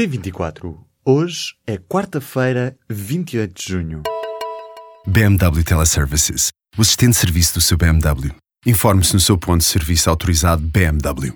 P24. Hoje é quarta-feira, 28 de junho. BMW Teleservices, o assistente de serviço do seu BMW. Informe-se no seu ponto de serviço autorizado BMW.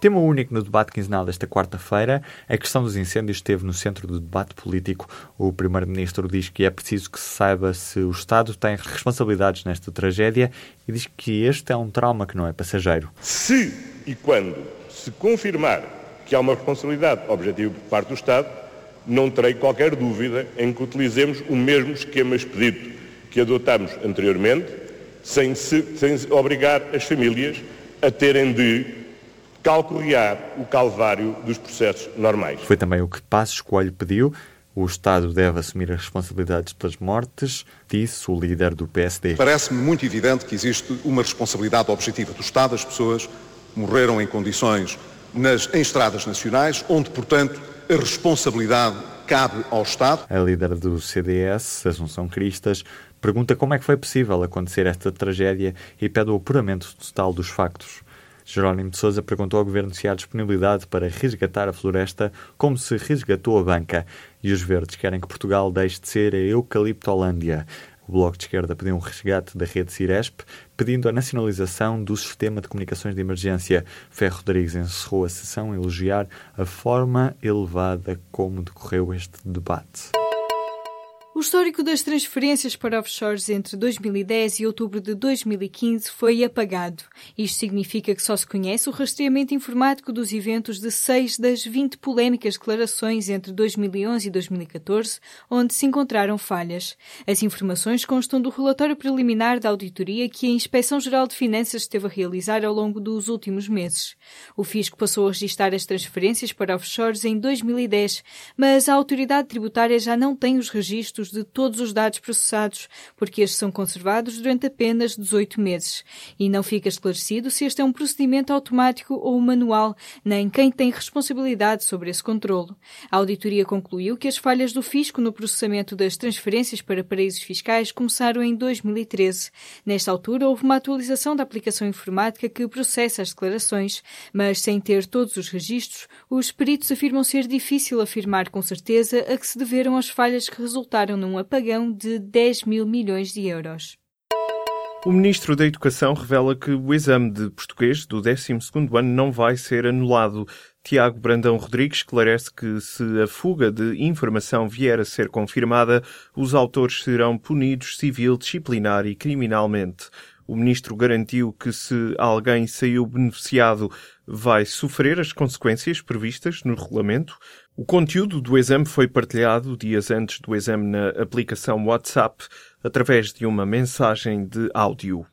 Tema único no debate quinzenal desta quarta-feira, a questão dos incêndios esteve no centro do debate político. O Primeiro-Ministro diz que é preciso que se saiba se o Estado tem responsabilidades nesta tragédia e diz que este é um trauma que não é passageiro. Se e quando se confirmar que há uma responsabilidade objetiva por parte do Estado, não terei qualquer dúvida em que utilizemos o mesmo esquema expedito que adotámos anteriormente, sem, se, sem obrigar as famílias a terem de calcorrear o calvário dos processos normais. Foi também o que Passos Coelho pediu. O Estado deve assumir as responsabilidades pelas mortes, disse o líder do PSD. Parece-me muito evidente que existe uma responsabilidade objetiva do Estado. As pessoas morreram em condições nas, em estradas nacionais, onde, portanto, a responsabilidade cabe ao Estado. A líder do CDS, Assunção Cristas, pergunta como é que foi possível acontecer esta tragédia e pede o apuramento total dos factos. Jerónimo de Sousa perguntou ao Governo se há disponibilidade para resgatar a floresta como se resgatou a banca. E os verdes querem que Portugal deixe de ser a Eucaliptolândia. O Bloco de Esquerda pediu um resgate da rede Ciresp, pedindo a nacionalização do sistema de comunicações de emergência. Ferro Rodrigues encerrou a sessão a elogiar a forma elevada como decorreu este debate. O histórico das transferências para offshores entre 2010 e outubro de 2015 foi apagado. Isto significa que só se conhece o rastreamento informático dos eventos de seis das 20 polémicas declarações entre 2011 e 2014, onde se encontraram falhas. As informações constam do relatório preliminar da auditoria que a Inspeção-Geral de Finanças esteve a realizar ao longo dos últimos meses. O fisco passou a registrar as transferências para offshores em 2010, mas a autoridade tributária já não tem os registros de todos os dados processados, porque estes são conservados durante apenas 18 meses. E não fica esclarecido se este é um procedimento automático ou manual, nem quem tem responsabilidade sobre esse controlo. A auditoria concluiu que as falhas do fisco no processamento das transferências para paraísos fiscais começaram em 2013. Nesta altura, houve uma atualização da aplicação informática que processa as declarações, mas sem ter todos os registros, os peritos afirmam ser difícil afirmar com certeza a que se deveram as falhas que resultaram num apagão de 10 mil milhões de euros. O Ministro da Educação revela que o exame de português do 12º ano não vai ser anulado. Tiago Brandão Rodrigues esclarece que se a fuga de informação vier a ser confirmada, os autores serão punidos civil, disciplinar e criminalmente. O ministro garantiu que se alguém saiu beneficiado, vai sofrer as consequências previstas no regulamento. O conteúdo do exame foi partilhado dias antes do exame na aplicação WhatsApp através de uma mensagem de áudio.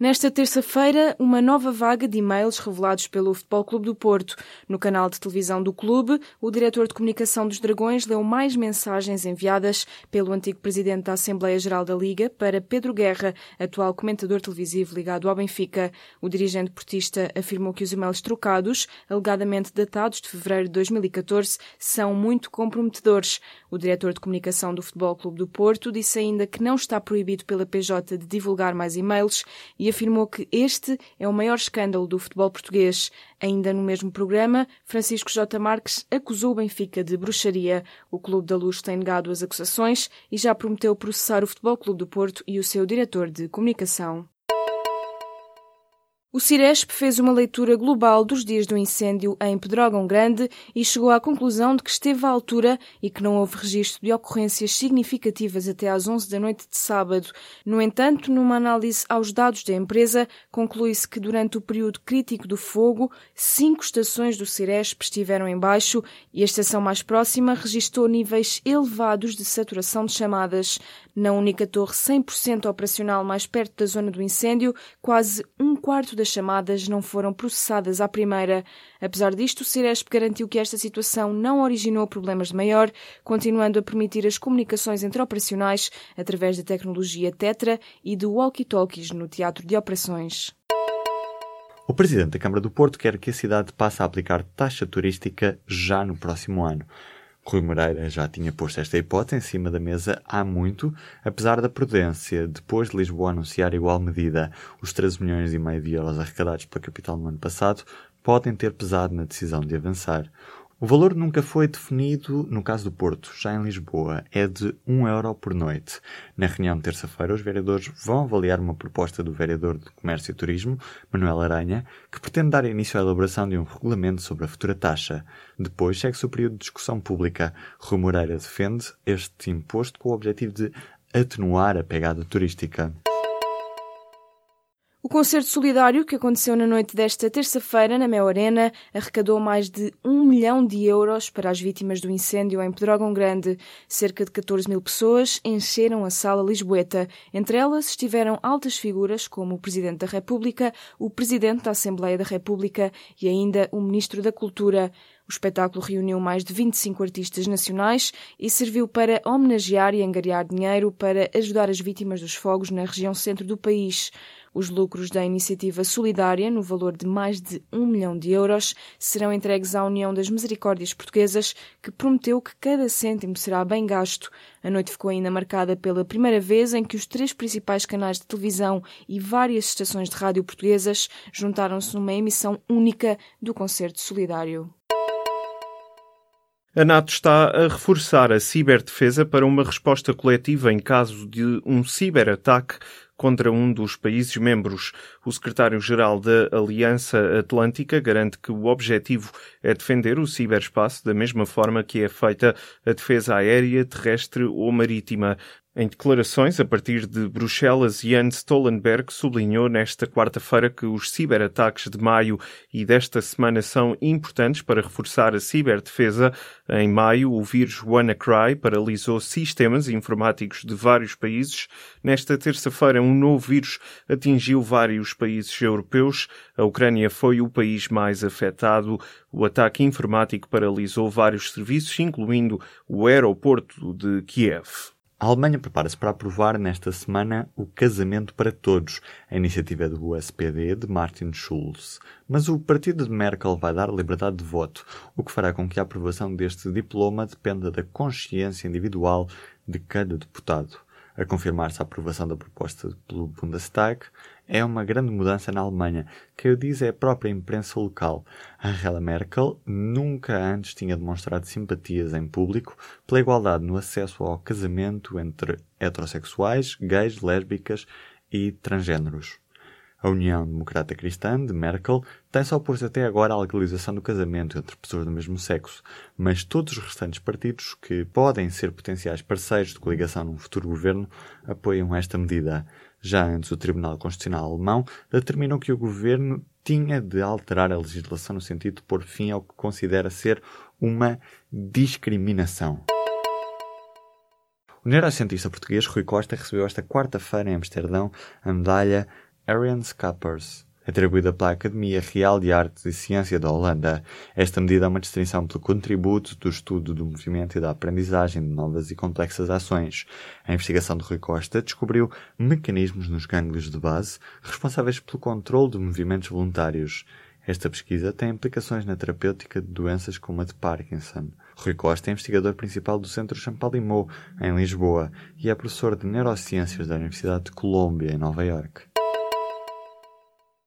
Nesta terça-feira, uma nova vaga de e-mails revelados pelo Futebol Clube do Porto. No canal de televisão do clube, o diretor de comunicação dos Dragões leu mais mensagens enviadas pelo antigo presidente da Assembleia Geral da Liga para Pedro Guerra, atual comentador televisivo ligado ao Benfica. O dirigente portista afirmou que os e-mails trocados, alegadamente datados de fevereiro de 2014, são muito comprometedores. O diretor de comunicação do Futebol Clube do Porto disse ainda que não está proibido pela PJ de divulgar mais e-mails e afirmou que este é o maior escândalo do futebol português. Ainda no mesmo programa, Francisco J. Marques acusou o Benfica de bruxaria. O Clube da Luz tem negado as acusações e já prometeu processar o Futebol Clube do Porto e o seu diretor de comunicação. O Ciresp fez uma leitura global dos dias do incêndio em Pedrógão Grande e chegou à conclusão de que esteve à altura e que não houve registro de ocorrências significativas até às 11 da noite de sábado. No entanto, numa análise aos dados da empresa, conclui-se que durante o período crítico do fogo, cinco estações do Ciresp estiveram em baixo e a estação mais próxima registrou níveis elevados de saturação de chamadas. Na única torre 100% operacional mais perto da zona do incêndio, quase um quarto das chamadas não foram processadas à primeira. Apesar disto, o Ciresp garantiu que esta situação não originou problemas de maior, continuando a permitir as comunicações interoperacionais através da tecnologia Tetra e de walkie-talkies no teatro de operações. O Presidente da Câmara do Porto quer que a cidade passe a aplicar taxa turística já no próximo ano. Rui Moreira já tinha posto esta hipótese em cima da mesa há muito, apesar da prudência, depois de Lisboa anunciar igual medida. Os 13 milhões e meio de euros arrecadados pela capital no ano passado podem ter pesado na decisão de avançar. O valor nunca foi definido no caso do Porto, já em Lisboa, é de 1 euro por noite. Na reunião de terça-feira, os vereadores vão avaliar uma proposta do vereador de Comércio e Turismo, Manuel Aranha, que pretende dar início à elaboração de um regulamento sobre a futura taxa. Depois segue-se o período de discussão pública. Rui Moreira defende este imposto com o objetivo de atenuar a pegada turística. O concerto solidário que aconteceu na noite desta terça-feira na Mel Arena arrecadou mais de um milhão de euros para as vítimas do incêndio em Pedrógão Grande. Cerca de 14 mil pessoas encheram a sala lisboeta. Entre elas estiveram altas figuras como o Presidente da República, o Presidente da Assembleia da República e ainda o Ministro da Cultura. O espetáculo reuniu mais de 25 artistas nacionais e serviu para homenagear e angariar dinheiro para ajudar as vítimas dos fogos na região centro do país. Os lucros da iniciativa solidária, no valor de mais de um milhão de euros, serão entregues à União das Misericórdias Portuguesas, que prometeu que cada cêntimo será bem gasto. A noite ficou ainda marcada pela primeira vez em que os três principais canais de televisão e várias estações de rádio portuguesas juntaram-se numa emissão única do concerto solidário. A NATO está a reforçar a ciberdefesa para uma resposta coletiva em caso de um ciberataque contra um dos países membros. O secretário-geral da Aliança Atlântica garante que o objetivo é defender o ciberespaço da mesma forma que é feita a defesa aérea, terrestre ou marítima. Em declarações a partir de Bruxelas, Jens Stoltenberg sublinhou nesta quarta-feira que os ciberataques de maio e desta semana são importantes para reforçar a ciberdefesa. Em maio, o vírus WannaCry paralisou sistemas informáticos de vários países. Nesta terça-feira, um novo vírus atingiu vários países europeus. A Ucrânia foi o país mais afetado. O ataque informático paralisou vários serviços, incluindo o aeroporto de Kiev. A Alemanha prepara-se para aprovar nesta semana o Casamento para Todos, a iniciativa do SPD de Martin Schulz. Mas o partido de Merkel vai dar liberdade de voto, o que fará com que a aprovação deste diploma dependa da consciência individual de cada deputado. A confirmar-se a aprovação da proposta pelo Bundestag, é uma grande mudança na Alemanha, que o diz é a própria imprensa local. Angela Merkel nunca antes tinha demonstrado simpatias em público pela igualdade no acesso ao casamento entre heterossexuais, gays, lésbicas e transgêneros. A União Democrata Cristã de Merkel tem-se oposto até agora à legalização do casamento entre pessoas do mesmo sexo, mas todos os restantes partidos, que podem ser potenciais parceiros de coligação num futuro governo, apoiam esta medida. Já antes, o Tribunal Constitucional Alemão determinou que o governo tinha de alterar a legislação no sentido de pôr fim ao que considera ser uma discriminação. O neurocientista português Rui Costa recebeu esta quarta-feira em Amsterdão a medalha Arians Kappers, atribuída pela Academia Real de Artes e Ciência da Holanda. Esta medida é uma distinção pelo contributo do estudo do movimento e da aprendizagem de novas e complexas ações. A investigação de Rui Costa descobriu mecanismos nos gânglios de base responsáveis pelo controle de movimentos voluntários. Esta pesquisa tem implicações na terapêutica de doenças como a de Parkinson. Rui Costa é investigador principal do Centro Champalimau, em Lisboa, e é professor de Neurociências da Universidade de Colômbia, em Nova York.